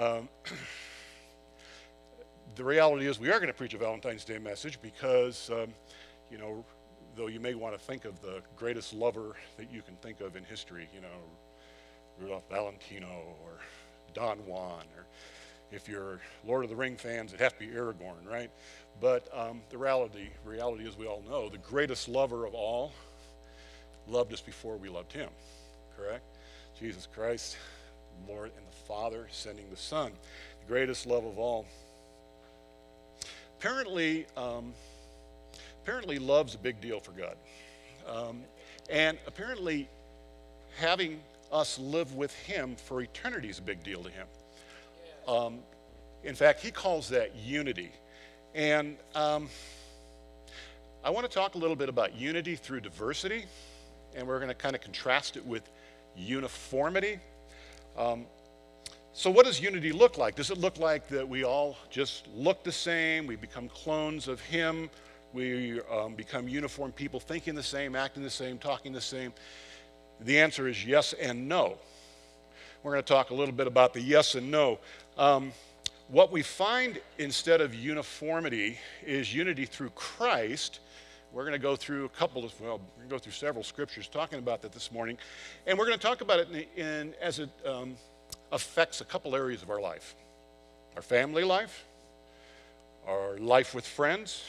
Um, the reality is, we are going to preach a Valentine's Day message because, um, you know, though you may want to think of the greatest lover that you can think of in history, you know, Rudolph Valentino or Don Juan, or if you're Lord of the Ring fans, it'd have to be Aragorn, right? But um, the reality, reality, as we all know, the greatest lover of all loved us before we loved him, correct? Jesus Christ, Lord and the Father sending the Son, the greatest love of all. Apparently, um, apparently, love's a big deal for God, um, and apparently, having us live with Him for eternity is a big deal to Him. Um, in fact, He calls that unity. And um, I want to talk a little bit about unity through diversity, and we're going to kind of contrast it with uniformity. Um, so, what does unity look like? Does it look like that we all just look the same? We become clones of Him? We um, become uniform people, thinking the same, acting the same, talking the same? The answer is yes and no. We're going to talk a little bit about the yes and no. Um, what we find instead of uniformity is unity through Christ. We're going to go through a couple of, well, we're going to go through several scriptures talking about that this morning. And we're going to talk about it in, in as it um, affects a couple areas of our life our family life, our life with friends,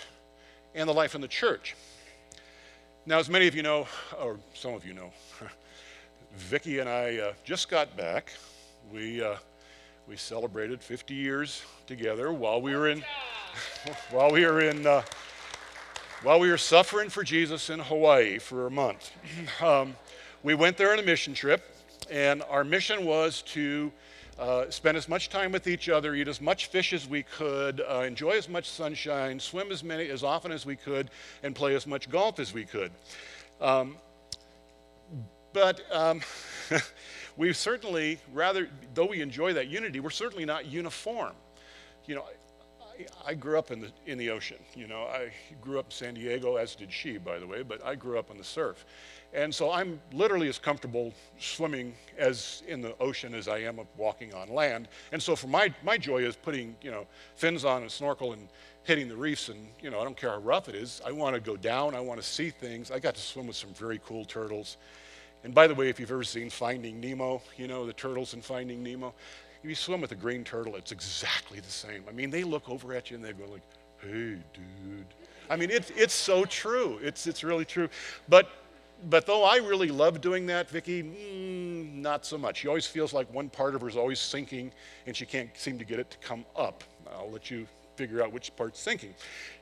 and the life in the church. Now, as many of you know, or some of you know, Vicki and I uh, just got back. We, uh, we celebrated 50 years together while we were in, while we were in, uh, while we were suffering for Jesus in Hawaii for a month. Um, we went there on a mission trip, and our mission was to uh, spend as much time with each other, eat as much fish as we could, uh, enjoy as much sunshine, swim as many as often as we could, and play as much golf as we could. Um, but um, we certainly, rather, though we enjoy that unity, we're certainly not uniform. You know, I, grew up in the, in the ocean. You know, I grew up in San Diego, as did she, by the way, but I grew up on the surf. And so I'm literally as comfortable swimming as in the ocean as I am walking on land. And so for my, my joy is putting, you know, fins on and snorkel and hitting the reefs and, you know, I don't care how rough it is. I want to go down. I want to see things. I got to swim with some very cool turtles. And by the way, if you've ever seen Finding Nemo, you know, the turtles in Finding Nemo, if you swim with a green turtle, it's exactly the same. I mean, they look over at you and they go like, hey, dude. I mean, it's, it's so true. It's, it's really true. But, but though I really love doing that, Vicki, mm, not so much. She always feels like one part of her is always sinking and she can't seem to get it to come up. I'll let you figure out which part's sinking.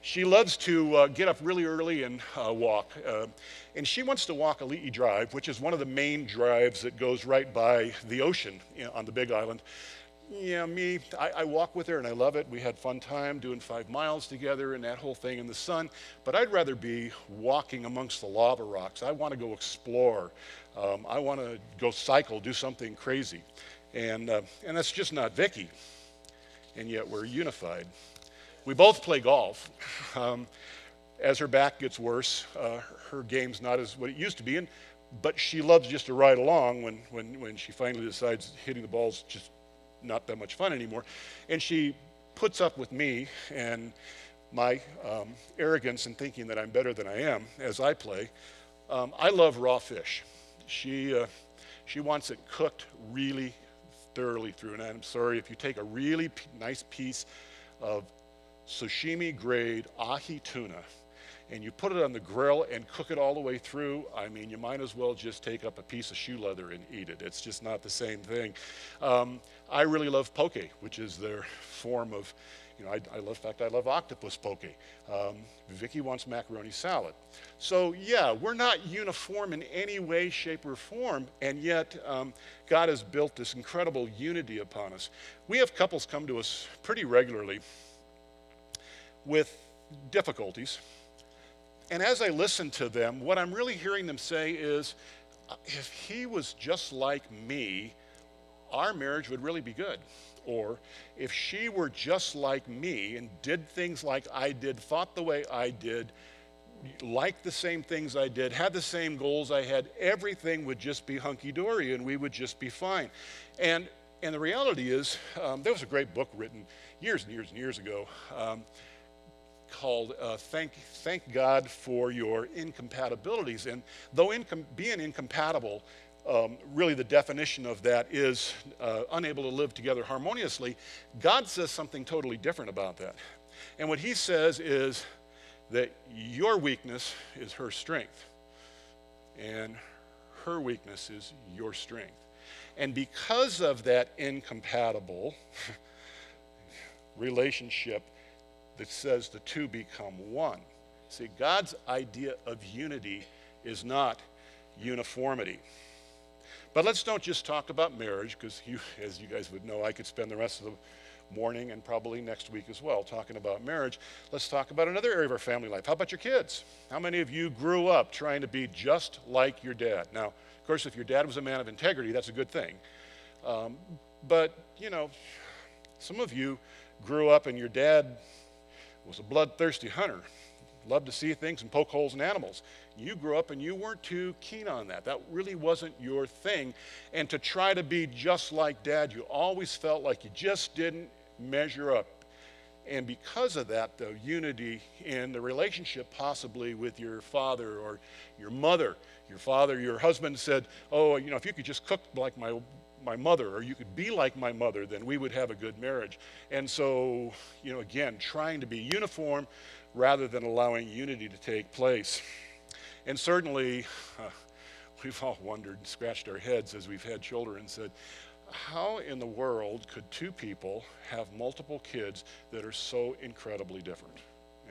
She loves to uh, get up really early and uh, walk. Uh, and she wants to walk Ali'i Drive, which is one of the main drives that goes right by the ocean you know, on the Big Island. Yeah, me, I, I, walk with her and I love it. We had fun time doing five miles together and that whole thing in the sun. But I'd rather be walking amongst the lava rocks. I want to go explore. Um, I want to go cycle, do something crazy. And, uh, and that's just not Vicki. And yet we're unified. We both play golf. Um, as her back gets worse, uh, her game's not as what it used to be, and, but she loves just to ride along when, when, when she finally decides hitting the ball's just not that much fun anymore. And she puts up with me and my um, arrogance and thinking that I'm better than I am as I play. Um, I love raw fish. She, uh, she wants it cooked really thoroughly through. And I'm sorry, if you take a really p- nice piece of sashimi grade ahi tuna and you put it on the grill and cook it all the way through, I mean, you might as well just take up a piece of shoe leather and eat it. It's just not the same thing. Um, I really love poke, which is their form of, you know, I, I love, in fact, I love octopus poke. Um, Vicki wants macaroni salad. So, yeah, we're not uniform in any way, shape, or form, and yet um, God has built this incredible unity upon us. We have couples come to us pretty regularly with difficulties. And as I listen to them, what I'm really hearing them say is uh, if he was just like me, our marriage would really be good. Or if she were just like me and did things like I did, thought the way I did, liked the same things I did, had the same goals I had, everything would just be hunky dory and we would just be fine. And and the reality is, um, there was a great book written years and years and years ago um, called uh, Thank, Thank God for Your Incompatibilities. And though incom- being incompatible, um, really the definition of that is uh, unable to live together harmoniously, God says something totally different about that. And what he says is that your weakness is her strength, and her weakness is your strength. And because of that incompatible relationship that says the two become one, see, God's idea of unity is not uniformity. But let's don't just talk about marriage, because as you guys would know, I could spend the rest of the morning and probably next week as well talking about marriage. Let's talk about another area of our family life. How about your kids? How many of you grew up trying to be just like your dad? Now, of course, if your dad was a man of integrity, that's a good thing. Um, but, you know, some of you grew up and your dad was a bloodthirsty hunter, loved to see things and poke holes in animals. You grew up and you weren't too keen on that. That really wasn't your thing. And to try to be just like dad, you always felt like you just didn't measure up. And because of that, the unity in the relationship, possibly with your father or your mother, your father, your husband said, Oh, you know, if you could just cook like my, my mother, or you could be like my mother, then we would have a good marriage. And so, you know, again, trying to be uniform rather than allowing unity to take place. And certainly, uh, we've all wondered, and scratched our heads as we've had children and said, how in the world could two people have multiple kids that are so incredibly different?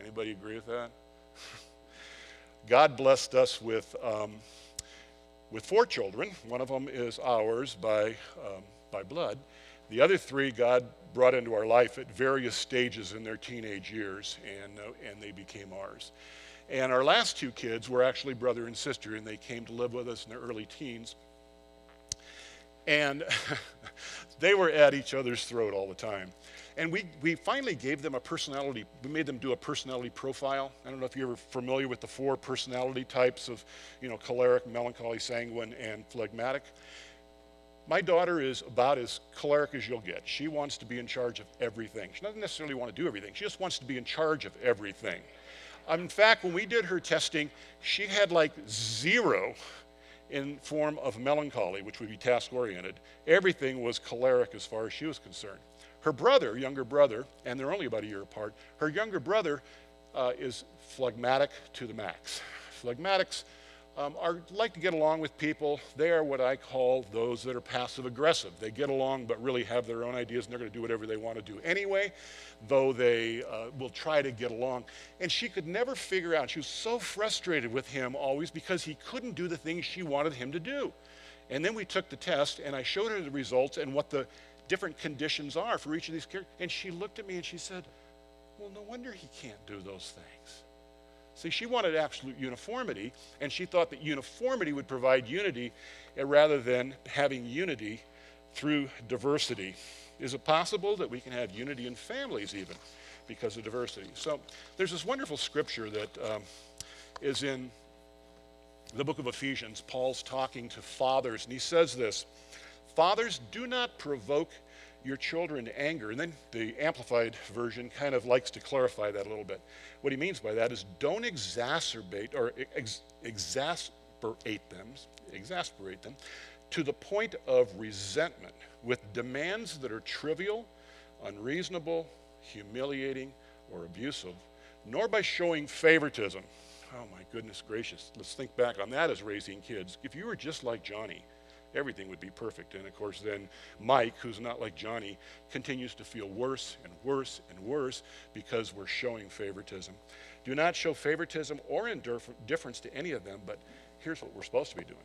Anybody agree with that? God blessed us with, um, with four children. One of them is ours by, um, by blood. The other three God brought into our life at various stages in their teenage years, and, uh, and they became ours. And our last two kids were actually brother and sister, and they came to live with us in their early teens. And they were at each other's throat all the time. And we, we finally gave them a personality, we made them do a personality profile. I don't know if you're familiar with the four personality types of, you know, choleric, melancholy, sanguine, and phlegmatic. My daughter is about as choleric as you'll get. She wants to be in charge of everything. She doesn't necessarily want to do everything, she just wants to be in charge of everything. Um, in fact, when we did her testing, she had like zero in form of melancholy, which would be task oriented. Everything was choleric as far as she was concerned. Her brother, younger brother, and they're only about a year apart, her younger brother uh, is phlegmatic to the max. Phlegmatics um, are like to get along with people. They are what I call those that are passive aggressive. They get along but really have their own ideas and they're going to do whatever they want to do anyway, though they uh, will try to get along. And she could never figure out, she was so frustrated with him always because he couldn't do the things she wanted him to do. And then we took the test and I showed her the results and what the different conditions are for each of these characters. And she looked at me and she said, Well, no wonder he can't do those things. See, she wanted absolute uniformity, and she thought that uniformity would provide unity eh, rather than having unity through diversity. Is it possible that we can have unity in families even because of diversity? So there's this wonderful scripture that um, is in the book of Ephesians. Paul's talking to fathers, and he says this Fathers, do not provoke your children to anger. And then the amplified version kind of likes to clarify that a little bit. What he means by that is don't exacerbate or ex- exasperate them, exasperate them to the point of resentment with demands that are trivial, unreasonable, humiliating, or abusive, nor by showing favoritism. Oh my goodness gracious. Let's think back on that as raising kids. If you were just like Johnny, everything would be perfect. And of course, then Mike, who's not like Johnny, continues to feel worse and worse and worse because we're showing favoritism. Do not show favoritism or indifference to any of them, but here's what we're supposed to be doing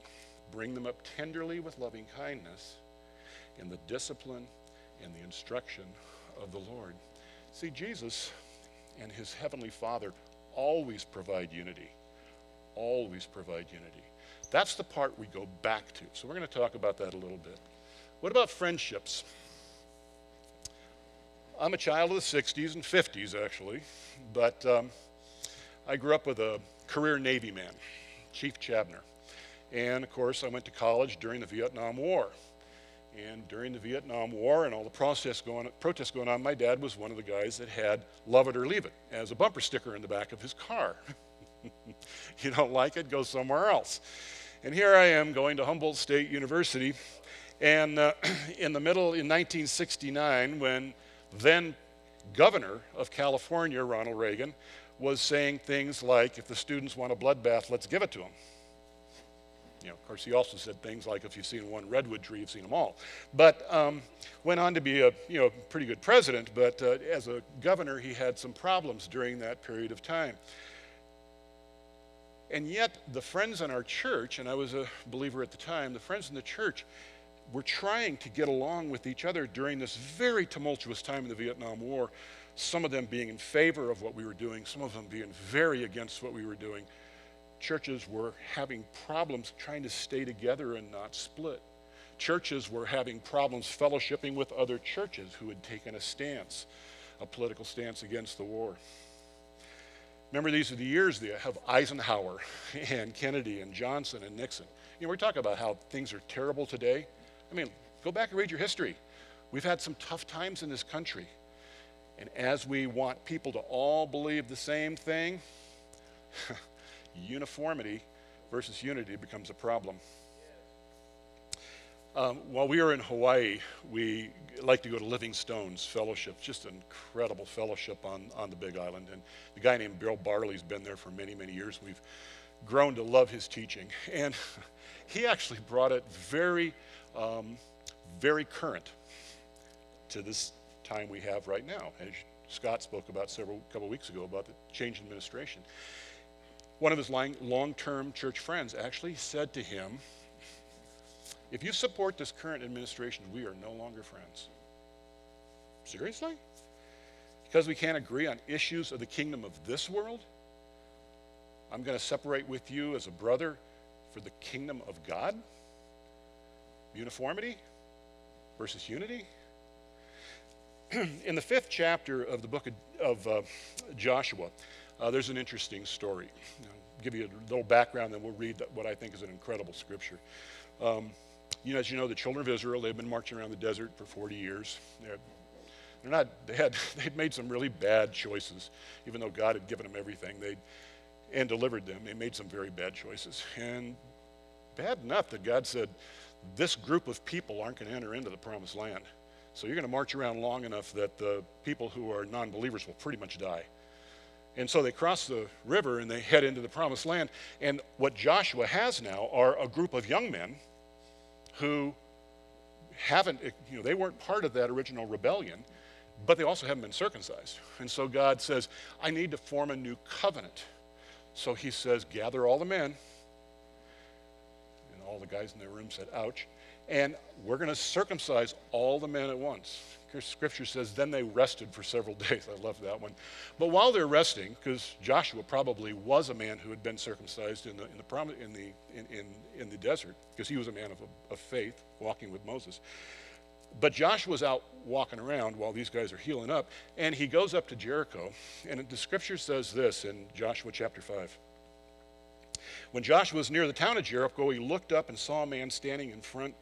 bring them up tenderly with loving kindness in the discipline and the instruction of the Lord. See, Jesus and his heavenly Father always provide unity, always provide unity. That's the part we go back to. So we're going to talk about that a little bit. What about friendships? I'm a child of the 60s and 50s, actually, but um, I grew up with a career Navy man, Chief Chabner. And of course, I went to college during the Vietnam War. And during the Vietnam War and all the protests going, protests going on, my dad was one of the guys that had Love It or Leave It as a bumper sticker in the back of his car. you don't like it, go somewhere else. And here I am going to Humboldt State University. And uh, in the middle, in 1969, when then governor of California, Ronald Reagan, was saying things like, if the students want a bloodbath, let's give it to them. You know, of course, he also said things like, if you've seen one redwood tree, you've seen them all. But um, went on to be a you know, pretty good president, but uh, as a governor, he had some problems during that period of time. And yet, the friends in our church, and I was a believer at the time, the friends in the church were trying to get along with each other during this very tumultuous time in the Vietnam War. Some of them being in favor of what we were doing, some of them being very against what we were doing churches were having problems trying to stay together and not split. Churches were having problems fellowshipping with other churches who had taken a stance, a political stance against the war. Remember, these are the years of Eisenhower and Kennedy and Johnson and Nixon. You know, we're talking about how things are terrible today. I mean, go back and read your history. We've had some tough times in this country. And as we want people to all believe the same thing, uniformity versus unity becomes a problem. Um, while we were in Hawaii, we like to go to Living Stones Fellowship, just an incredible fellowship on, on the Big Island. And the guy named Bill Barley's been there for many, many years. We've grown to love his teaching. And he actually brought it very, um, very current to this time we have right now, as Scott spoke about several couple weeks ago about the change in administration. One of his long term church friends actually said to him, If you support this current administration, we are no longer friends. Seriously? Because we can't agree on issues of the kingdom of this world? I'm going to separate with you as a brother for the kingdom of God? Uniformity versus unity? In the fifth chapter of the book of, of uh, Joshua, uh, there's an interesting story. I'll give you a little background, then we'll read what I think is an incredible scripture. Um, you know, as you know, the children of Israel, they've been marching around the desert for 40 years. They're, they're not, they had, they'd made some really bad choices, even though God had given them everything they and delivered them. They made some very bad choices. And bad enough that God said, this group of people aren't going to enter into the promised land. So you're going to march around long enough that the people who are non believers will pretty much die. And so they cross the river and they head into the promised land. And what Joshua has now are a group of young men who haven't, you know, they weren't part of that original rebellion, but they also haven't been circumcised. And so God says, I need to form a new covenant. So he says, gather all the men. And all the guys in the room said, ouch. And we're going to circumcise all the men at once. Scripture says, then they rested for several days. I love that one. But while they're resting, because Joshua probably was a man who had been circumcised in the, in the, prom- in the, in, in, in the desert, because he was a man of, of faith, walking with Moses. But Joshua's out walking around while these guys are healing up, and he goes up to Jericho. And the scripture says this in Joshua chapter 5. When Joshua was near the town of Jericho, he looked up and saw a man standing in front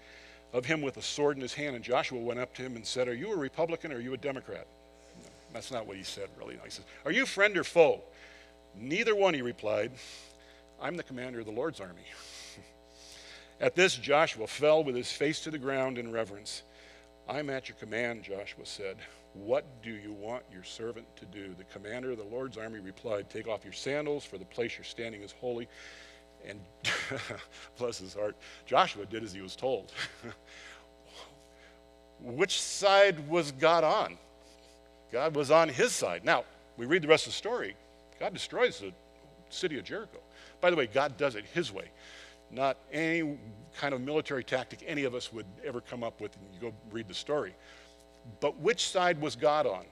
of him with a sword in his hand. And Joshua went up to him and said, Are you a Republican or are you a Democrat? No, that's not what he said, really. He says, Are you friend or foe? Neither one, he replied. I'm the commander of the Lord's army. at this, Joshua fell with his face to the ground in reverence. I'm at your command, Joshua said. What do you want your servant to do? The commander of the Lord's army replied, Take off your sandals, for the place you're standing is holy. And bless his heart, Joshua did as he was told. Which side was God on? God was on his side. Now, we read the rest of the story. God destroys the city of Jericho. By the way, God does it his way, not any kind of military tactic any of us would ever come up with. You go read the story. But which side was God on?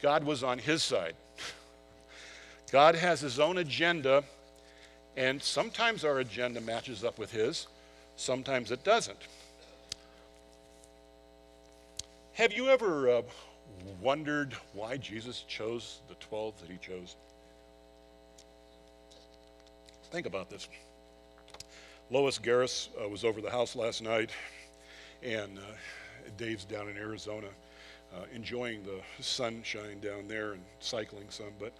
God was on his side. God has his own agenda and sometimes our agenda matches up with his, sometimes it doesn't. Have you ever uh, wondered why Jesus chose the 12 that he chose? Think about this. Lois Garris uh, was over the house last night, and uh, Dave's down in Arizona, uh, enjoying the sunshine down there and cycling some. But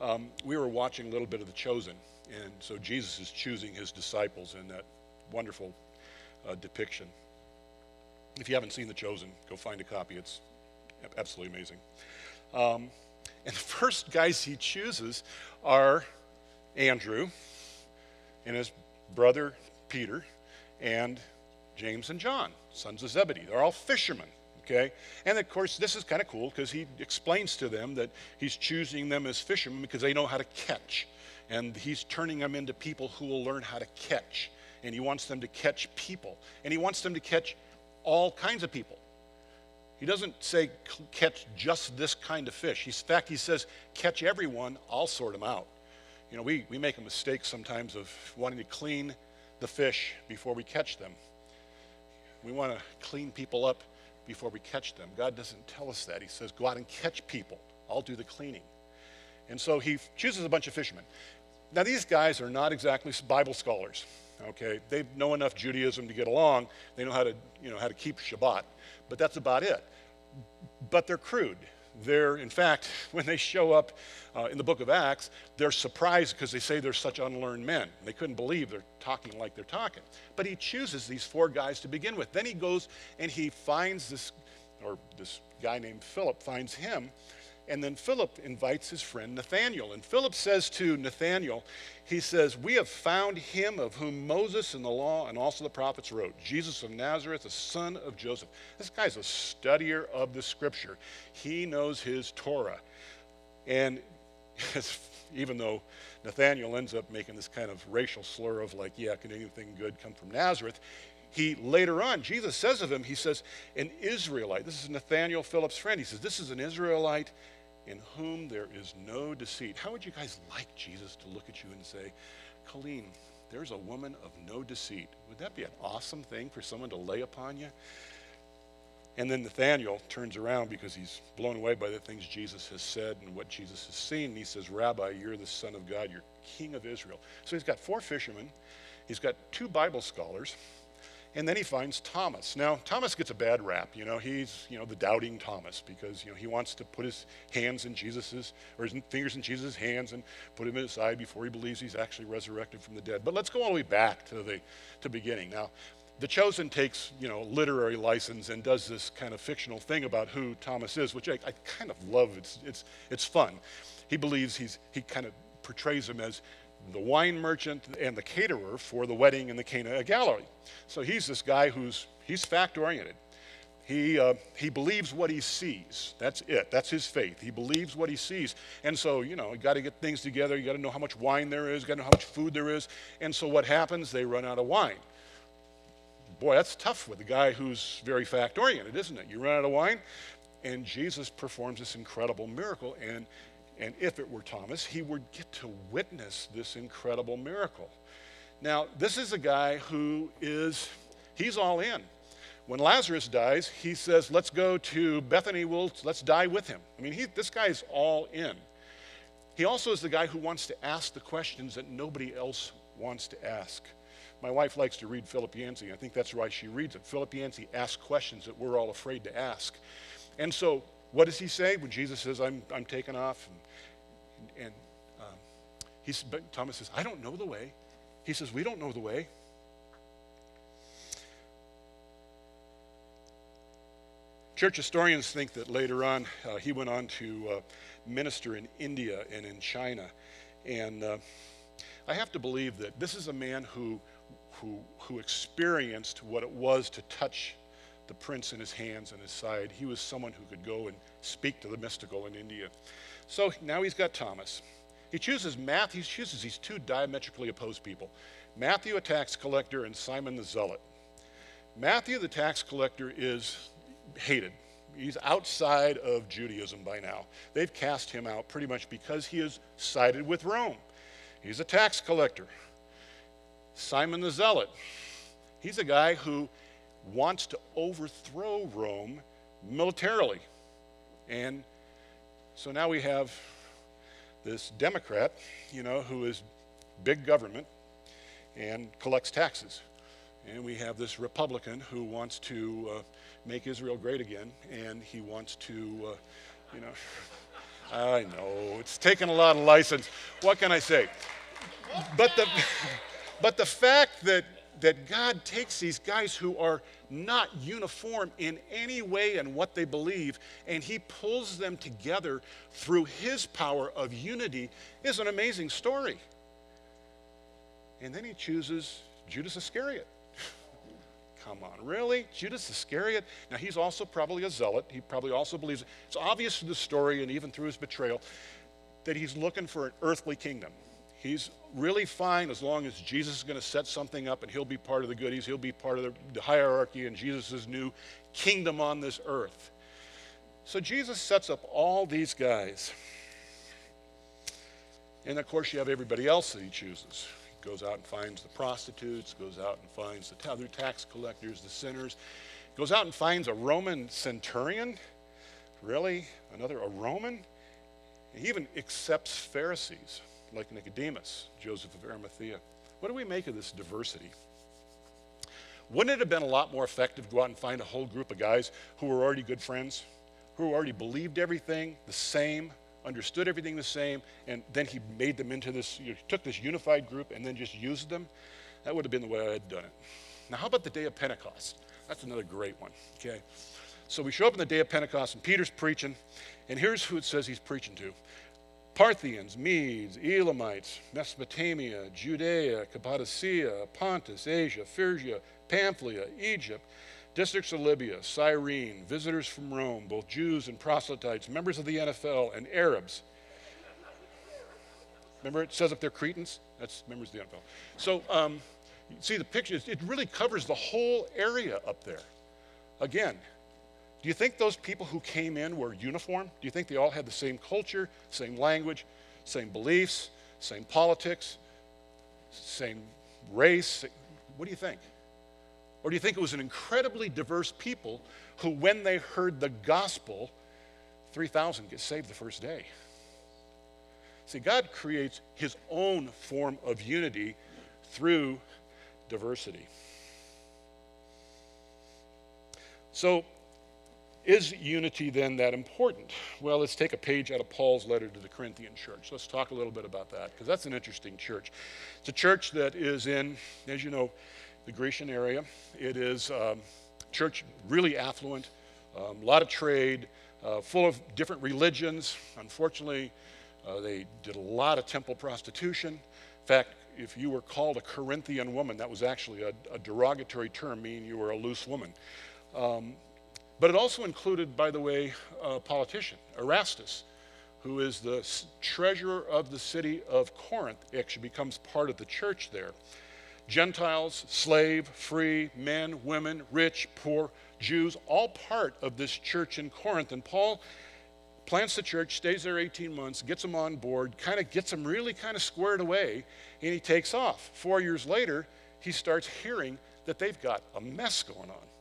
um, we were watching a little bit of The Chosen, and so Jesus is choosing his disciples in that wonderful uh, depiction. If you haven't seen The Chosen, go find a copy. It's absolutely amazing. Um, and the first guys he chooses are Andrew and his brother Peter and James and John, sons of Zebedee. They're all fishermen, okay? And of course, this is kind of cool because he explains to them that he's choosing them as fishermen because they know how to catch. And he's turning them into people who will learn how to catch. And he wants them to catch people. And he wants them to catch all kinds of people. He doesn't say catch just this kind of fish. in fact, he says catch everyone, I'll sort them out. You know, we, we make a mistake sometimes of wanting to clean the fish before we catch them. We want to clean people up before we catch them. God doesn't tell us that. He says, go out and catch people. I'll do the cleaning. And so he chooses a bunch of fishermen. Now, these guys are not exactly Bible scholars, okay? They know enough Judaism to get along. They know how to, you know, how to keep Shabbat, but that's about it. But they're crude. They're, in fact, when they show up uh, in the book of Acts, they're surprised because they say they're such unlearned men. They couldn't believe they're talking like they're talking. But he chooses these four guys to begin with. Then he goes and he finds this, or this guy named Philip finds him and then Philip invites his friend Nathanael. And Philip says to Nathanael, he says, We have found him of whom Moses and the law and also the prophets wrote, Jesus of Nazareth, the son of Joseph. This guy's a studier of the scripture. He knows his Torah. And even though Nathanael ends up making this kind of racial slur of like, yeah, can anything good come from Nazareth? He later on, Jesus says of him, he says, an Israelite. This is Nathanael Philip's friend. He says, This is an Israelite in whom there is no deceit. How would you guys like Jesus to look at you and say, Colleen, there's a woman of no deceit? Would that be an awesome thing for someone to lay upon you? And then Nathanael turns around because he's blown away by the things Jesus has said and what Jesus has seen. And he says, Rabbi, you're the Son of God, you're King of Israel. So he's got four fishermen, he's got two Bible scholars, and then he finds Thomas. Now, Thomas gets a bad rap. You know, he's, you know, the doubting Thomas because, you know, he wants to put his hands in Jesus's, or his fingers in Jesus' hands and put him aside before he believes he's actually resurrected from the dead. But let's go all the way back to the to beginning. Now, the Chosen takes, you know, literary license and does this kind of fictional thing about who Thomas is, which I, I kind of love. It's, it's, it's fun. He believes he's, he kind of portrays him as the wine merchant and the caterer for the wedding in the Cana Galilee. So he's this guy who's he's fact oriented. He, uh, he believes what he sees. That's it. That's his faith. He believes what he sees. And so, you know, you got to get things together. You got to know how much wine there is. You got to know how much food there is. And so what happens? They run out of wine. Boy, that's tough with a guy who's very fact oriented, isn't it? You run out of wine, and Jesus performs this incredible miracle. And and if it were Thomas, he would get to witness this incredible miracle. Now, this is a guy who is, he's all in. When Lazarus dies, he says, let's go to Bethany, we'll, let's die with him. I mean, he, this guy's all in. He also is the guy who wants to ask the questions that nobody else wants to ask. My wife likes to read Philip Yancey. I think that's why she reads it. Philip Yancey asks questions that we're all afraid to ask. And so, what does he say when Jesus says, I'm, I'm taken off? And and um, he's, but Thomas says, I don't know the way. He says, We don't know the way. Church historians think that later on uh, he went on to uh, minister in India and in China. And uh, I have to believe that this is a man who, who, who experienced what it was to touch the prints in his hands and his side. He was someone who could go and speak to the mystical in India. So now he's got Thomas. He chooses Matthew, he chooses these two diametrically opposed people Matthew, a tax collector, and Simon the zealot. Matthew, the tax collector, is hated. He's outside of Judaism by now. They've cast him out pretty much because he has sided with Rome. He's a tax collector. Simon the Zealot, he's a guy who wants to overthrow Rome militarily. And so now we have this Democrat, you know, who is big government and collects taxes. And we have this Republican who wants to uh, make Israel great again, and he wants to, uh, you know, I know, it's taken a lot of license. What can I say? But the, but the fact that, that God takes these guys who are not uniform in any way in what they believe, and he pulls them together through his power of unity is an amazing story. And then he chooses Judas Iscariot. Come on, really? Judas Iscariot? Now, he's also probably a zealot. He probably also believes it's obvious through the story and even through his betrayal that he's looking for an earthly kingdom. He's really fine as long as Jesus is going to set something up and he'll be part of the goodies. He'll be part of the, hierarchy and Jesus' new kingdom on this earth. So Jesus sets up all these guys. And of course, you have everybody else that he chooses He goes out and finds the prostitutes, goes out and finds the other tax collectors, the sinners, goes out and finds a Roman centurion. Really? Another, a Roman? He even accepts Pharisees like Nicodemus, Joseph of Arimathea. What do we make of this diversity? Wouldn't it have been a lot more effective to go out and find a whole group of guys who were already good friends, who already believed everything the same, understood everything the same, and then he made them into this, he took this unified group and then just used them. That would have been the way I had done it. Now, how about the day of Pentecost? That's another great one, okay? So we show up on the day of Pentecost, and Peter's preaching, and here's who it says he's preaching to Parthians, Medes, Elamites, Mesopotamia, Judea, Cappadocia, Pontus, Asia, Phrygia, Pamphylia, Egypt districts of Libya, Cyrene, visitors from Rome, both Jews and proselytes, members of the NFL, and Arabs. Remember, it says up there Cretans? That's members of the NFL. So, um, see the pictures, it really covers the whole area up there. Again, do you think those people who came in were uniform? Do you think they all had the same culture, same language, same beliefs, same politics, same race? What do you think? Or do you think it was an incredibly diverse people who, when they heard the gospel, 3,000 get saved the first day? See, God creates his own form of unity through diversity. So, is unity then that important? Well, let's take a page out of Paul's letter to the Corinthian church. Let's talk a little bit about that because that's an interesting church. It's a church that is in, as you know, the Grecian area. It is um, church really affluent, um, a lot of trade, uh, full of different religions. Unfortunately, uh, they did a lot of temple prostitution. In fact, if you were called a Corinthian woman, that was actually a, a derogatory term, meaning you were a loose woman. Um, but it also included, by the way, a politician, Erastus, who is the treasurer of the city of Corinth, actually becomes part of the church there. Gentiles, slave, free, men, women, rich, poor, Jews, all part of this church in Corinth. And Paul plants the church, stays there 18 months, gets them on board, kind of gets them really kind of squared away, and he takes off. Four years later, he starts hearing that they've got a mess going on.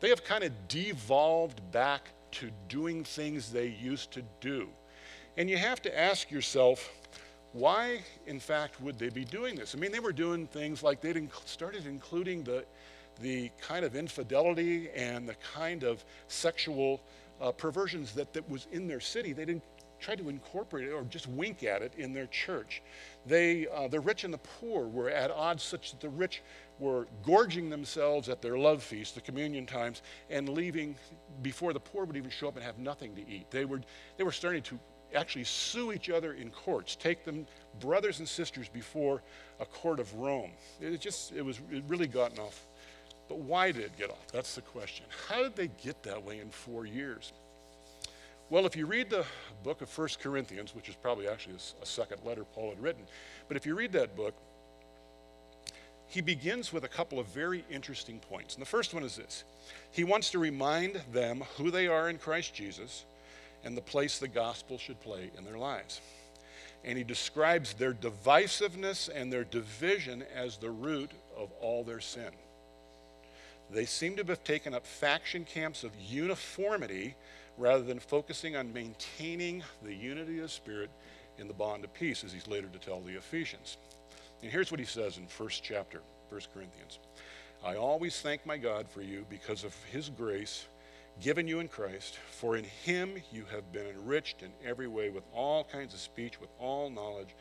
They have kind of devolved back to doing things they used to do. And you have to ask yourself, why, in fact, would they be doing this? I mean, they were doing things like they'd inc- started including the, the kind of infidelity and the kind of sexual uh, perversions that, that was in their city. They didn't try to incorporate it or just wink at it in their church. They, uh, the rich and the poor were at odds such that the rich were gorging themselves at their love feast, the communion times, and leaving before the poor would even show up and have nothing to eat. They were, they were starting to actually sue each other in courts, take them brothers and sisters before a court of Rome. It just it was it really gotten off. But why did it get off? That's the question. How did they get that way in four years? Well, if you read the book of First Corinthians, which is probably actually a, a second letter Paul had written, but if you read that book, he begins with a couple of very interesting points. And the first one is this He wants to remind them who they are in Christ Jesus and the place the gospel should play in their lives. And he describes their divisiveness and their division as the root of all their sin. They seem to have taken up faction camps of uniformity rather than focusing on maintaining the unity of spirit in the bond of peace, as he's later to tell the Ephesians. And here's what he says in first chapter, First Corinthians. I always thank my God for you because of his grace given you in Christ. For in him you have been enriched in every way with all kinds of speech, with all knowledge.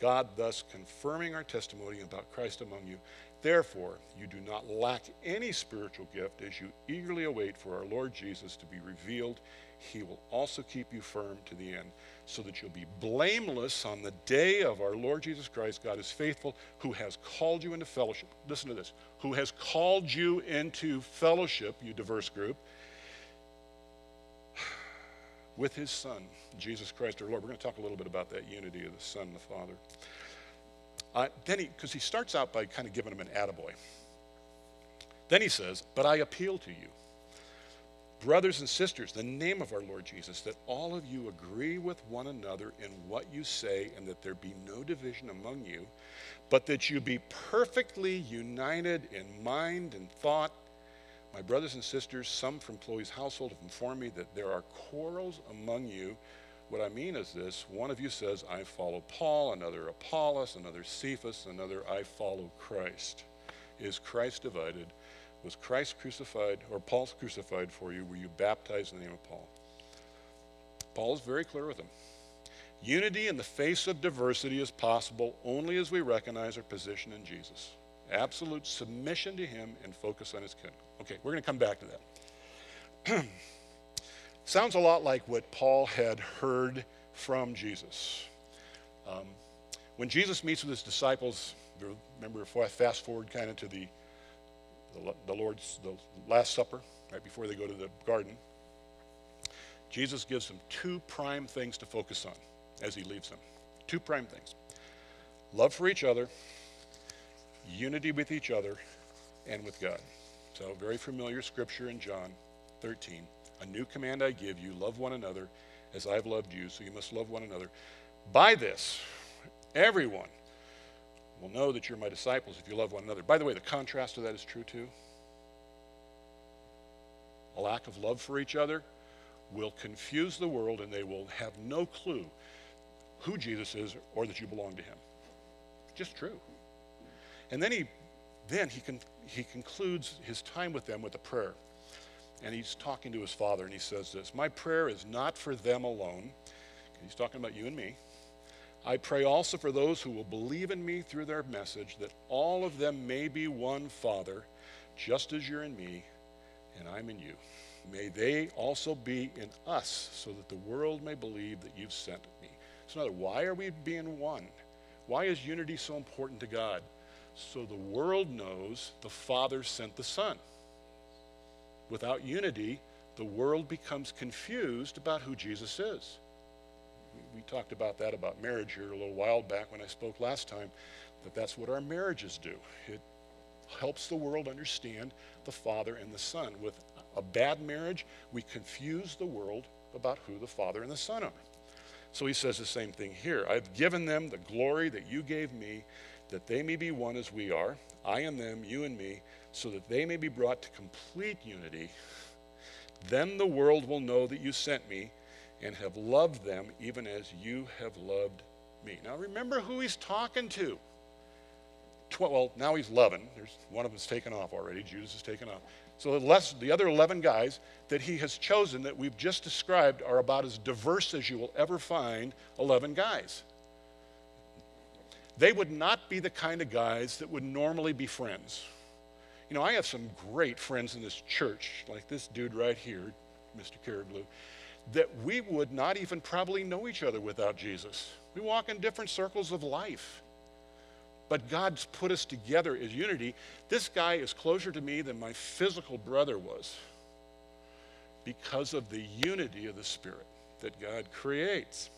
God thus confirming our testimony about Christ among you. Therefore, you do not lack any spiritual gift as you eagerly await for our Lord Jesus to be revealed. He will also keep you firm to the end so that you'll be blameless on the day of our Lord Jesus Christ. God is faithful, who has called you into fellowship. Listen to this who has called you into fellowship, you diverse group, with his Son, Jesus Christ our Lord. We're going to talk a little bit about that unity of the Son and the Father. Uh, then he, because he starts out by kind of giving him an attaboy. Then he says, But I appeal to you Brothers and sisters, the name of our Lord Jesus, that all of you agree with one another in what you say, and that there be no division among you, but that you be perfectly united in mind and thought. My brothers and sisters, some from Chloe's household have informed me that there are quarrels among you. What I mean is this one of you says, I follow Paul, another Apollos, another Cephas, another, I follow Christ. Is Christ divided? Was Christ crucified, or Paul's crucified for you? Were you baptized in the name of Paul? Paul is very clear with them. Unity in the face of diversity is possible only as we recognize our position in Jesus. Absolute submission to Him and focus on His kingdom. Okay, we're going to come back to that. Sounds a lot like what Paul had heard from Jesus. Um, when Jesus meets with his disciples, remember, fast forward kind of to the the, the Lord's the Last Supper, right before they go to the garden, Jesus gives them two prime things to focus on as he leaves them. Two prime things love for each other, unity with each other, and with God. So, very familiar scripture in John 13. A new command I give you love one another as I've loved you, so you must love one another. By this, everyone will know that you're my disciples if you love one another. By the way, the contrast to that is true too. A lack of love for each other will confuse the world and they will have no clue who Jesus is or that you belong to him. Just true. And then he then he con- he concludes his time with them with a prayer. And he's talking to his father and he says this, "My prayer is not for them alone." He's talking about you and me. I pray also for those who will believe in me through their message, that all of them may be one Father, just as you're in me and I'm in you. May they also be in us, so that the world may believe that you've sent me. So, another, why are we being one? Why is unity so important to God? So the world knows the Father sent the Son. Without unity, the world becomes confused about who Jesus is we talked about that about marriage here a little while back when I spoke last time, that that's what our marriages do. It helps the world understand the Father and the Son. With a bad marriage, we confuse the world about who the Father and the Son are. So he says the same thing here. I've given them the glory that you gave me, that they may be one as we are, I and them, you and me, so that they may be brought to complete unity. Then the world will know that you sent me and have loved them even as you have loved me. Now remember who he's talking to. well, now he's 11. There's one of them's taken off already. Judas is taken off. So the, less, the other 11 guys that he has chosen that we've just described are about as diverse as you will ever find 11 guys. They would not be the kind of guys that would normally be friends. You know, I have some great friends in this church, like this dude right here, Mr. Caribou that we would not even probably know each other without Jesus. We walk in different circles of life. But God's put us together as unity. This guy is closer to me than my physical brother was because of the unity of the Spirit that God creates.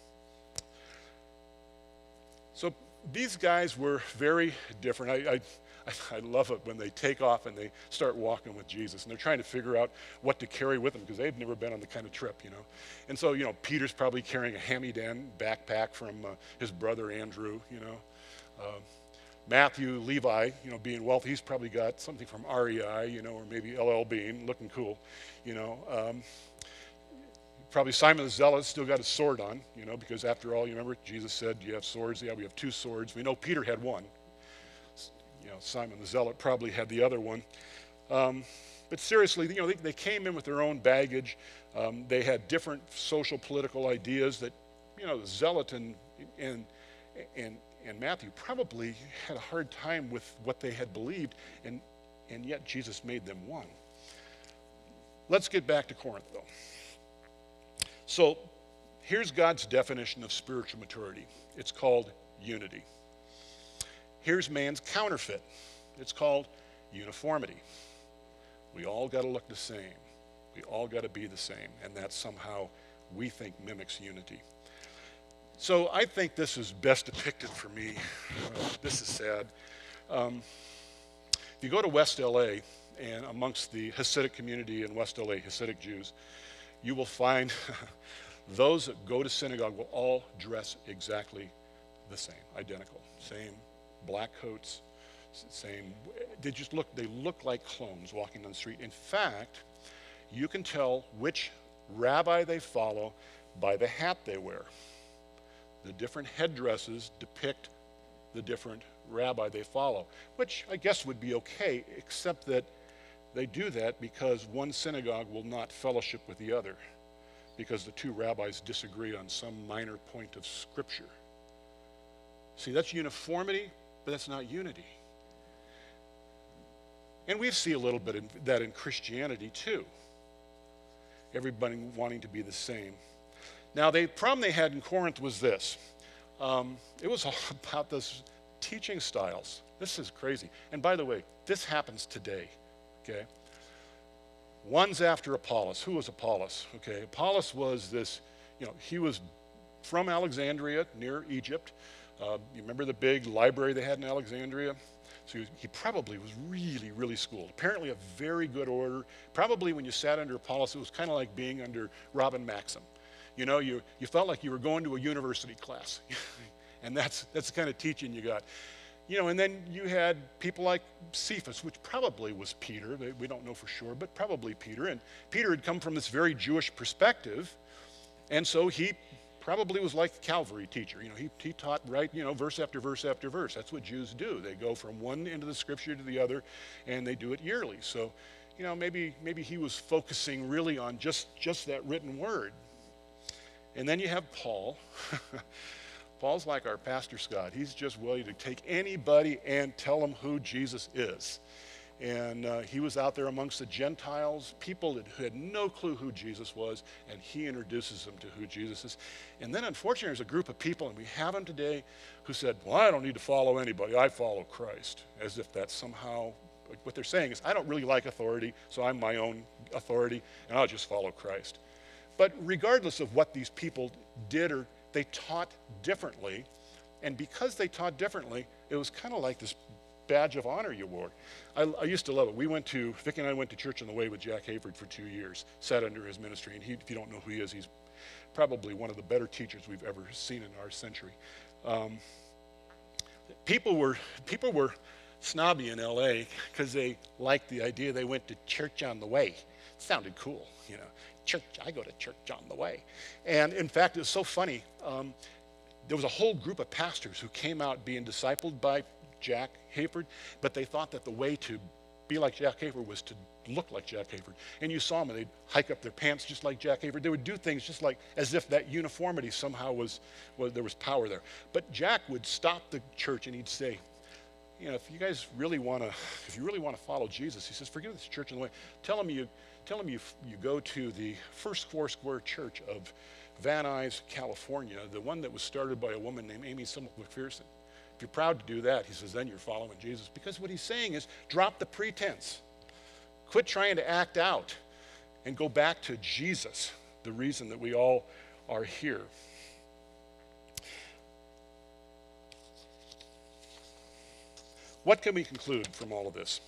So these guys were very different. I, I I, love it when they take off and they start walking with Jesus and they're trying to figure out what to carry with them because they've never been on the kind of trip, you know. And so, you know, Peter's probably carrying a hand-me-down backpack from uh, his brother Andrew, you know. Uh, Matthew, Levi, you know, being wealthy, he's probably got something from REI, you know, or maybe LL Bean, looking cool, you know. Um, probably Simon the Zealot still got his sword on, you know, because after all, you remember Jesus said, You have swords? Yeah, we have two swords. We know Peter had one, you know, Simon the Zealot probably had the other one. Um, but seriously, you know, they, they, came in with their own baggage. Um, they had different social political ideas that, you know, the Zealot and, and, and, and Matthew probably had a hard time with what they had believed, and, and yet Jesus made them one. Let's get back to Corinth, though. So here's God's definition of spiritual maturity it's called unity. Here's man's counterfeit it's called uniformity. We all got to look the same. We all got to be the same. And that somehow we think mimics unity. So I think this is best depicted for me. This is sad. Um, if you go to West LA and amongst the Hasidic community in West LA, Hasidic Jews, you will find those that go to synagogue will all dress exactly the same, identical. Same black coats, same. They just look, they look like clones walking down the street. In fact, you can tell which rabbi they follow by the hat they wear. The different headdresses depict the different rabbi they follow, which I guess would be okay, except that they do that because one synagogue will not fellowship with the other, because the two rabbis disagree on some minor point of scripture. See, that's uniformity, but that's not unity. And we see a little bit of that in Christianity too. Everybody wanting to be the same. Now, the problem they had in Corinth was this um, it was all about this teaching styles. This is crazy. And by the way, this happens today, okay? One's after Apollos. Who was Apollos? Okay, Apollos was this, you know, he was from Alexandria near Egypt. Uh, you remember the big library they had in Alexandria? So he, he, probably was really, really schooled. Apparently, a very good order. Probably when you sat under Apollos, it was kind of like being under Robin Maxim. You know, you, you felt like you were going to a university class. and that's, that's the kind of teaching you got. You know, and then you had people like Cephas, which probably was Peter. We don't know for sure, but probably Peter. And Peter had come from this very Jewish perspective. And so he probably was like a Calvary teacher. You know, he, he taught right, you know, verse after verse after verse. That's what Jews do. They go from one end of the scripture to the other, and they do it yearly. So, you know, maybe maybe he was focusing really on just just that written word. And then you have Paul. Paul's like our pastor Scott. He's just willing to take anybody and tell them who Jesus is. And uh, he was out there amongst the Gentiles, people that had no clue who Jesus was, and he introduces them to who Jesus is. And then, unfortunately, there's a group of people, and we have them today, who said, Well, I don't need to follow anybody. I follow Christ. As if that's somehow what they're saying is, I don't really like authority, so I'm my own authority, and I'll just follow Christ. But regardless of what these people did or they taught differently, and because they taught differently, it was kind of like this badge of honor you wore. I, I, used to love it. We went to, Vicki and I went to Church on the Way with Jack Hayford for two years, sat under his ministry. And he, if you don't know who he is, he's probably one of the better teachers we've ever seen in our century. Um, people, were, people were snobby in LA because they liked the idea they went to church on the way. It sounded cool, you know. Church, I go to church on the way. And in fact, it was so funny. Um, there was a whole group of pastors who came out being discipled by Jack Hayford, but they thought that the way to be like Jack Hayford was to look like Jack Hayford. And you saw them, and they'd hike up their pants just like Jack Hayford. They would do things just like as if that uniformity somehow was, was there was power there. But Jack would stop the church and he'd say, you know, if you guys really want to, if you really want to follow Jesus, he says, forget this church in the way. Tell them you, tell them you, you go to the first Four Square Church of Van Nuys, California, the one that was started by a woman named Aimee Semple McPherson. If you're proud to do that, he says, then you're following Jesus. Because what he's saying is drop the pretense. Quit trying to act out and go back to Jesus, the reason that we all are here. What can we conclude from all of this?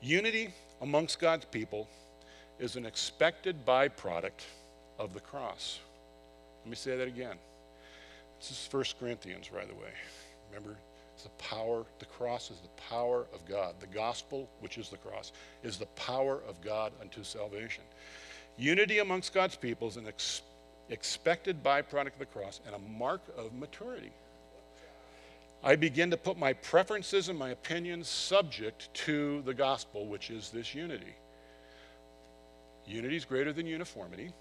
Unity amongst God's people is an expected byproduct of the cross. Let me say that again. This is 1 Corinthians, by the way. Remember, the power, the cross is the power of God. The gospel, which is the cross, is the power of God unto salvation. Unity amongst God's people is an ex- expected byproduct of the cross and a mark of maturity. I begin to put my preferences and my opinions subject to the gospel, which is this unity. Unity is greater than uniformity.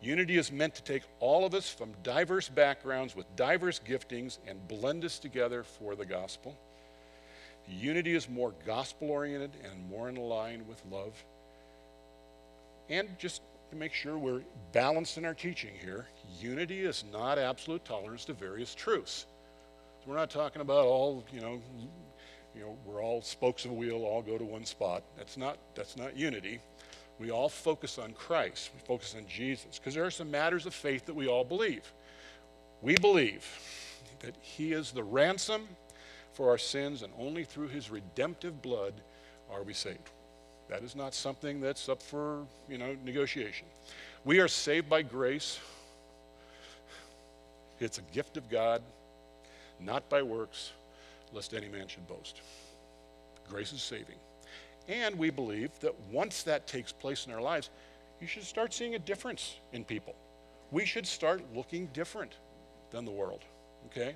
Unity is meant to take all of us from diverse backgrounds with diverse giftings and blend us together for the gospel. Unity is more gospel oriented and more in line with love. And just to make sure we're balanced in our teaching here, unity is not absolute tolerance to various truths. So we're not talking about all, you know, you know, we're all spokes of a wheel, all go to one spot. That's not that's not unity. We all focus on Christ. We focus on Jesus because there are some matters of faith that we all believe. We believe that he is the ransom for our sins and only through his redemptive blood are we saved. That is not something that's up for, you know, negotiation. We are saved by grace. It's a gift of God, not by works, lest any man should boast. Grace is saving. And we believe that once that takes place in our lives, you should start seeing a difference in people. We should start looking different than the world, okay?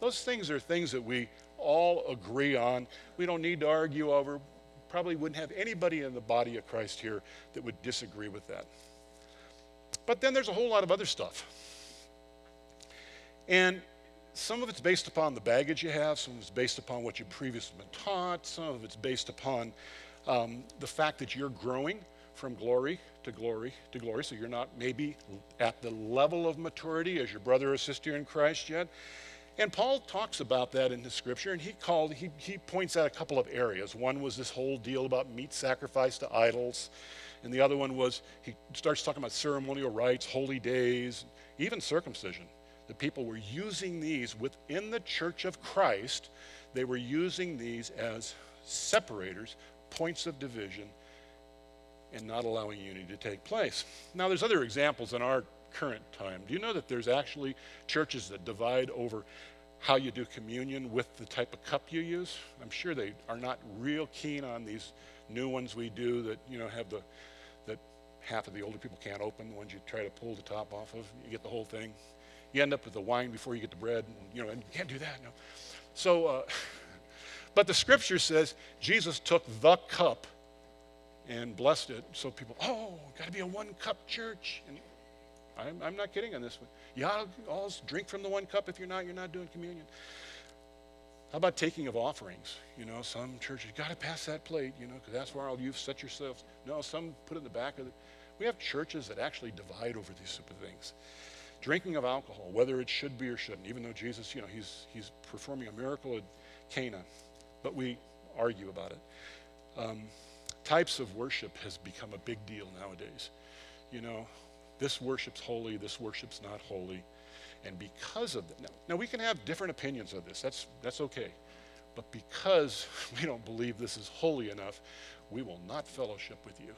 Those things are things that we all agree on. We don't need to argue over probably wouldn't have anybody in the body of Christ here that would disagree with that. But then there's a whole lot of other stuff. And some of it's based upon the baggage you have, some of it's based upon what you've previously been taught, some of it's based upon um, the fact that you're growing from glory to glory to glory. So you're not maybe at the level of maturity as your brother or sister in Christ yet. And Paul talks about that in the scripture, and he called, he, he points out a couple of areas. One was this whole deal about meat sacrifice to idols, and the other one was he starts talking about ceremonial rites, holy days, even circumcision. The people were using these within the church of Christ, they were using these as separators, points of division, and not allowing unity to take place. Now, there's other examples in our current time. Do you know that there's actually churches that divide over how you do communion with the type of cup you use? I'm sure they are not real keen on these new ones we do that, you know, have the that half of the older people can't open, the ones you try to pull the top off of. You get the whole thing. You end up with the wine before you get the bread, and, you know, and you can't do that, no. So, uh, but the scripture says Jesus took the cup and blessed it so people, oh, got to be a one cup church. And I'm, I'm not kidding on this one. To all drink from the one cup. If you're not, you're not doing communion. How about taking of offerings? You know, some churches, got to pass that plate, you know, because that's where all you've set yourselves. No, some put it in the back of the. We have churches that actually divide over these super things. Drinking of alcohol, whether it should be or shouldn't, even though Jesus, you know, he's, he's performing a miracle at Cana, but we argue about it. Um, types of worship has become a big deal nowadays. You know, this worship's holy, this worship's not holy. And because of that, now, now we can have different opinions of this. That's, that's okay. But because we don't believe this is holy enough, we will not fellowship with you.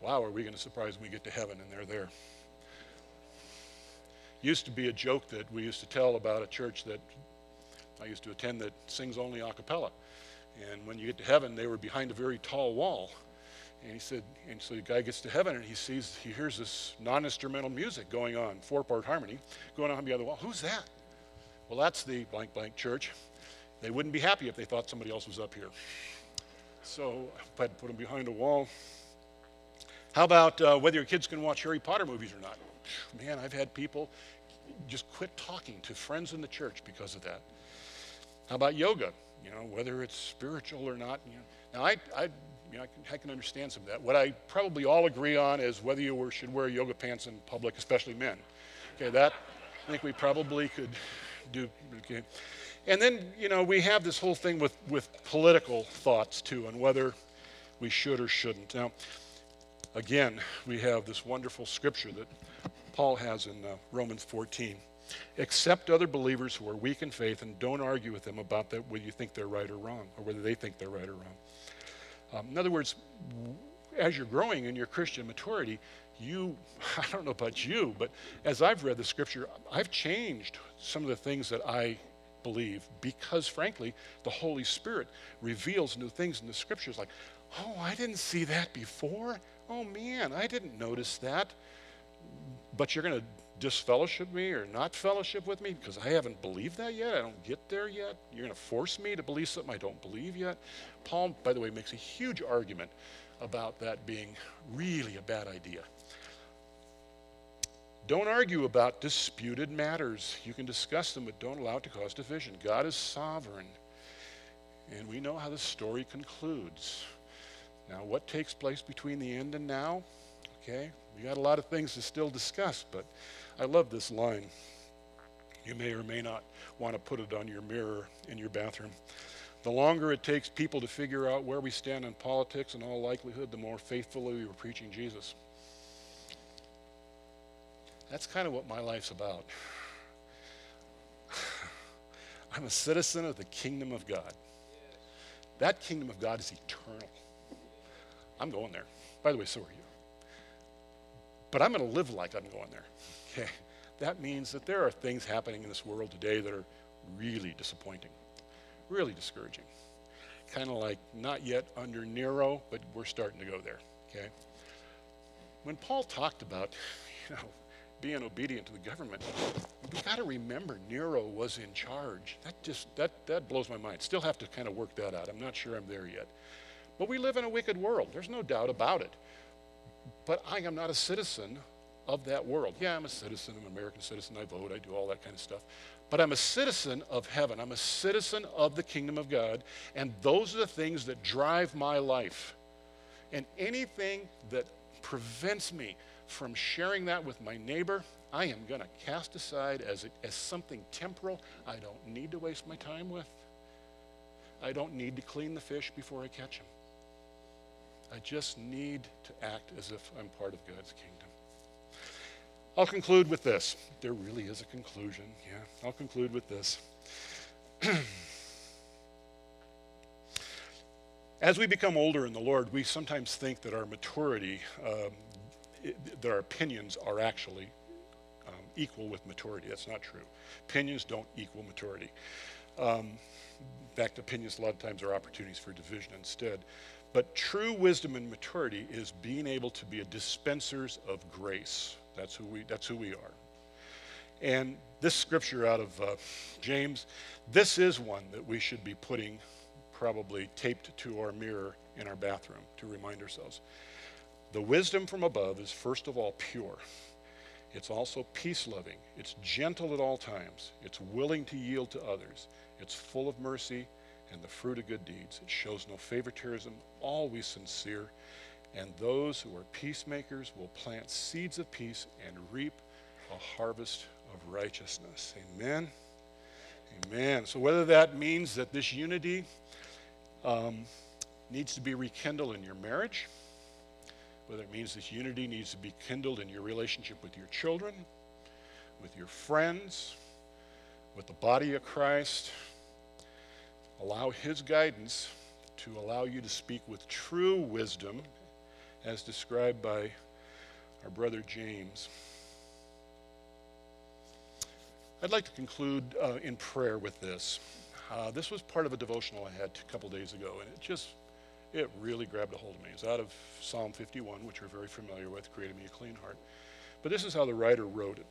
Wow, are we going to surprise when we get to heaven and they're there? Used to be a joke that we used to tell about a church that I used to attend that sings only a cappella. And when you get to heaven, they were behind a very tall wall. And he said, and so the guy gets to heaven and he sees, he hears this non instrumental music going on, four part harmony, going on behind the wall. Who's that? Well, that's the blank blank church. They wouldn't be happy if they thought somebody else was up here. So I had to put them behind a wall. How about uh, whether your kids can watch Harry Potter movies or not? Man, I've had people just quit talking to friends in the church because of that. How about yoga? You know, whether it's spiritual or not. You know. Now, I, I you know, I can, I can understand some of that. What I probably all agree on is whether you were, should wear yoga pants in public, especially men. Okay, that I think we probably could do. Okay. And then, you know, we have this whole thing with, with political thoughts too, on whether we should or shouldn't. Now, again, we have this wonderful scripture that Paul has in uh, Romans 14. Accept other believers who are weak in faith and don't argue with them about whether you think they're right or wrong, or whether they think they're right or wrong. Um, in other words, as you're growing in your Christian maturity, you, I don't know about you, but as I've read the scripture, I've changed some of the things that I believe because, frankly, the Holy Spirit reveals new things in the scriptures like, oh, I didn't see that before. Oh, man, I didn't notice that. But you're going to disfellowship me or not fellowship with me because I haven't believed that yet. I don't get there yet. You're going to force me to believe something I don't believe yet. Paul, by the way, makes a huge argument about that being really a bad idea. Don't argue about disputed matters. You can discuss them, but don't allow it to cause division. God is sovereign. And we know how the story concludes. Now, what takes place between the end and now? Okay, we got a lot of things to still discuss, but I love this line. You may or may not want to put it on your mirror in your bathroom. The longer it takes people to figure out where we stand in politics, in all likelihood, the more faithfully we were preaching Jesus. That's kind of what my life's about. I'm a citizen of the kingdom of God. That kingdom of God is eternal. I'm going there. By the way, so are you. But I'm going to live like I'm going there. Okay? That means that there are things happening in this world today that are really disappointing, really discouraging. Kind of like not yet under Nero, but we're starting to go there. Okay? When Paul talked about, you know, being obedient to the government, we got to remember Nero was in charge. That just that that blows my mind. Still have to kind of work that out. I'm not sure I'm there yet. But we live in a wicked world. There's no doubt about it. But I am not a citizen of that world. Yeah, I'm a citizen, I'm an American citizen, I vote, I do all that kind of stuff. But I'm a citizen of heaven. I'm a citizen of the kingdom of God. And those are the things that drive my life. And anything that prevents me from sharing that with my neighbor, I am going to cast aside as, it, as something temporal I don't need to waste my time with. I don't need to clean the fish before I catch them. I just need to act as if I'm part of God's kingdom. I'll conclude with this. There really is a conclusion. Yeah, I'll conclude with this. As we become older in the Lord, we sometimes think that our maturity, um, that our opinions are actually um, equal with maturity. That's not true. Opinions don't equal maturity. Um, in fact, opinions a lot of times are opportunities for division instead. But true wisdom and maturity is being able to be a dispensers of grace. That's who we, that's who we are. And this scripture out of uh, James, this is one that we should be putting probably taped to our mirror in our bathroom to remind ourselves. The wisdom from above is first of all pure. It's also peace loving. It's gentle at all times. It's willing to yield to others. It's full of mercy and the fruit of good deeds. It shows no favoritism, always sincere. And those who are peacemakers will plant seeds of peace and reap a harvest of righteousness. Amen. Amen. So, whether that means that this unity um, needs to be rekindled in your marriage, whether it means this unity needs to be kindled in your relationship with your children, with your friends, with the body of Christ, allow His guidance to allow you to speak with true wisdom, as described by our brother James. I'd like to conclude uh, in prayer with this. Uh, this was part of a devotional I had a couple days ago, and it just, it really grabbed a hold of me. It's out of Psalm 51, which we're very familiar with, created me a clean heart. But this is how the writer wrote it.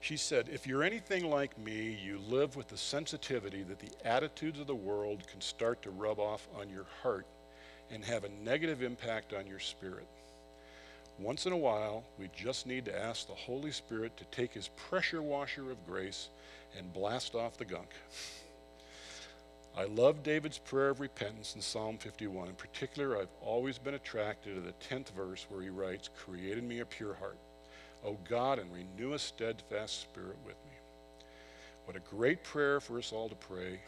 She said, If you're anything like me, you live with the sensitivity that the attitudes of the world can start to rub off on your heart and have a negative impact on your spirit. Once in a while, we just need to ask the Holy Spirit to take his pressure washer of grace and blast off the gunk. I love David's prayer of repentance in Psalm 51. In particular, I've always been attracted to the 10th verse where he writes, Created me a pure heart O God, and renew a steadfast spirit with me. What a great prayer for us all to pray.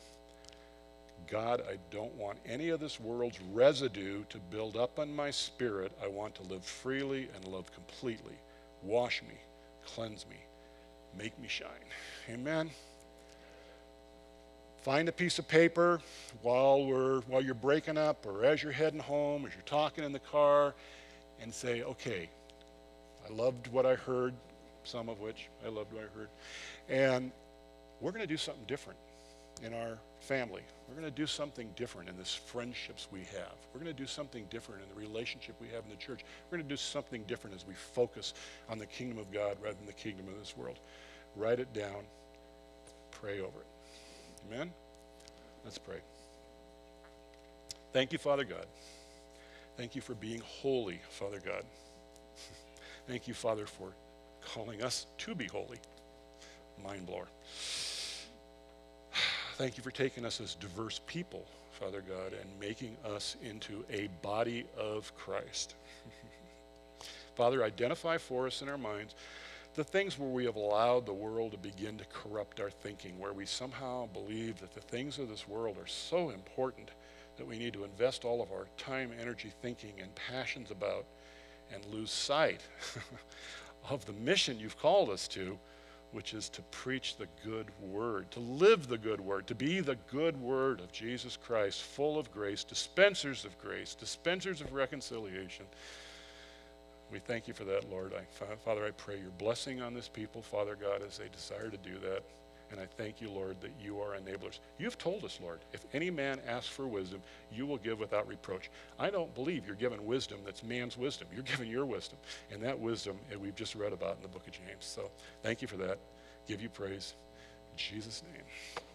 God, I don't want any of this world's residue to build up on my spirit. I want to live freely and love completely. Wash me, cleanse me, make me shine. Amen. Find a piece of paper while we're while you're breaking up or as you're heading home, as you're talking in the car, and say, okay, I loved what I heard, some of which I loved what I heard. And we're going to do something different in our family. We're going to do something different in this friendships we have. We're going to do something different in the relationship we have in the church. We're going to do something different as we focus on the kingdom of God rather than the kingdom of this world. Write it down. Pray over it. Amen? Let's pray. Thank you, Father God. Thank you for being holy, Father God. Thank you, Father, for calling us to be holy. Mind blower. Thank you for taking us as diverse people, Father God, and making us into a body of Christ. Father, identify for us in our minds the things where we have allowed the world to begin to corrupt our thinking, where we somehow believe that the things of this world are so important that we need to invest all of our time, energy, thinking, and passions about and lose sight of the mission you've called us to, which is to preach the good word, to live the good word, to be the good word of Jesus Christ, full of grace, dispensers of grace, dispensers of reconciliation. We thank you for that, Lord. I, Father, I pray your blessing on this people, Father God, as they desire to do that. And I thank you, Lord, that you are enablers. You've told us, Lord, if any man asks for wisdom, you will give without reproach. I don't believe you're giving wisdom that's man's wisdom. You're giving your wisdom. And that wisdom we've just read about in the book of James. So thank you for that. Give you praise. In Jesus' name.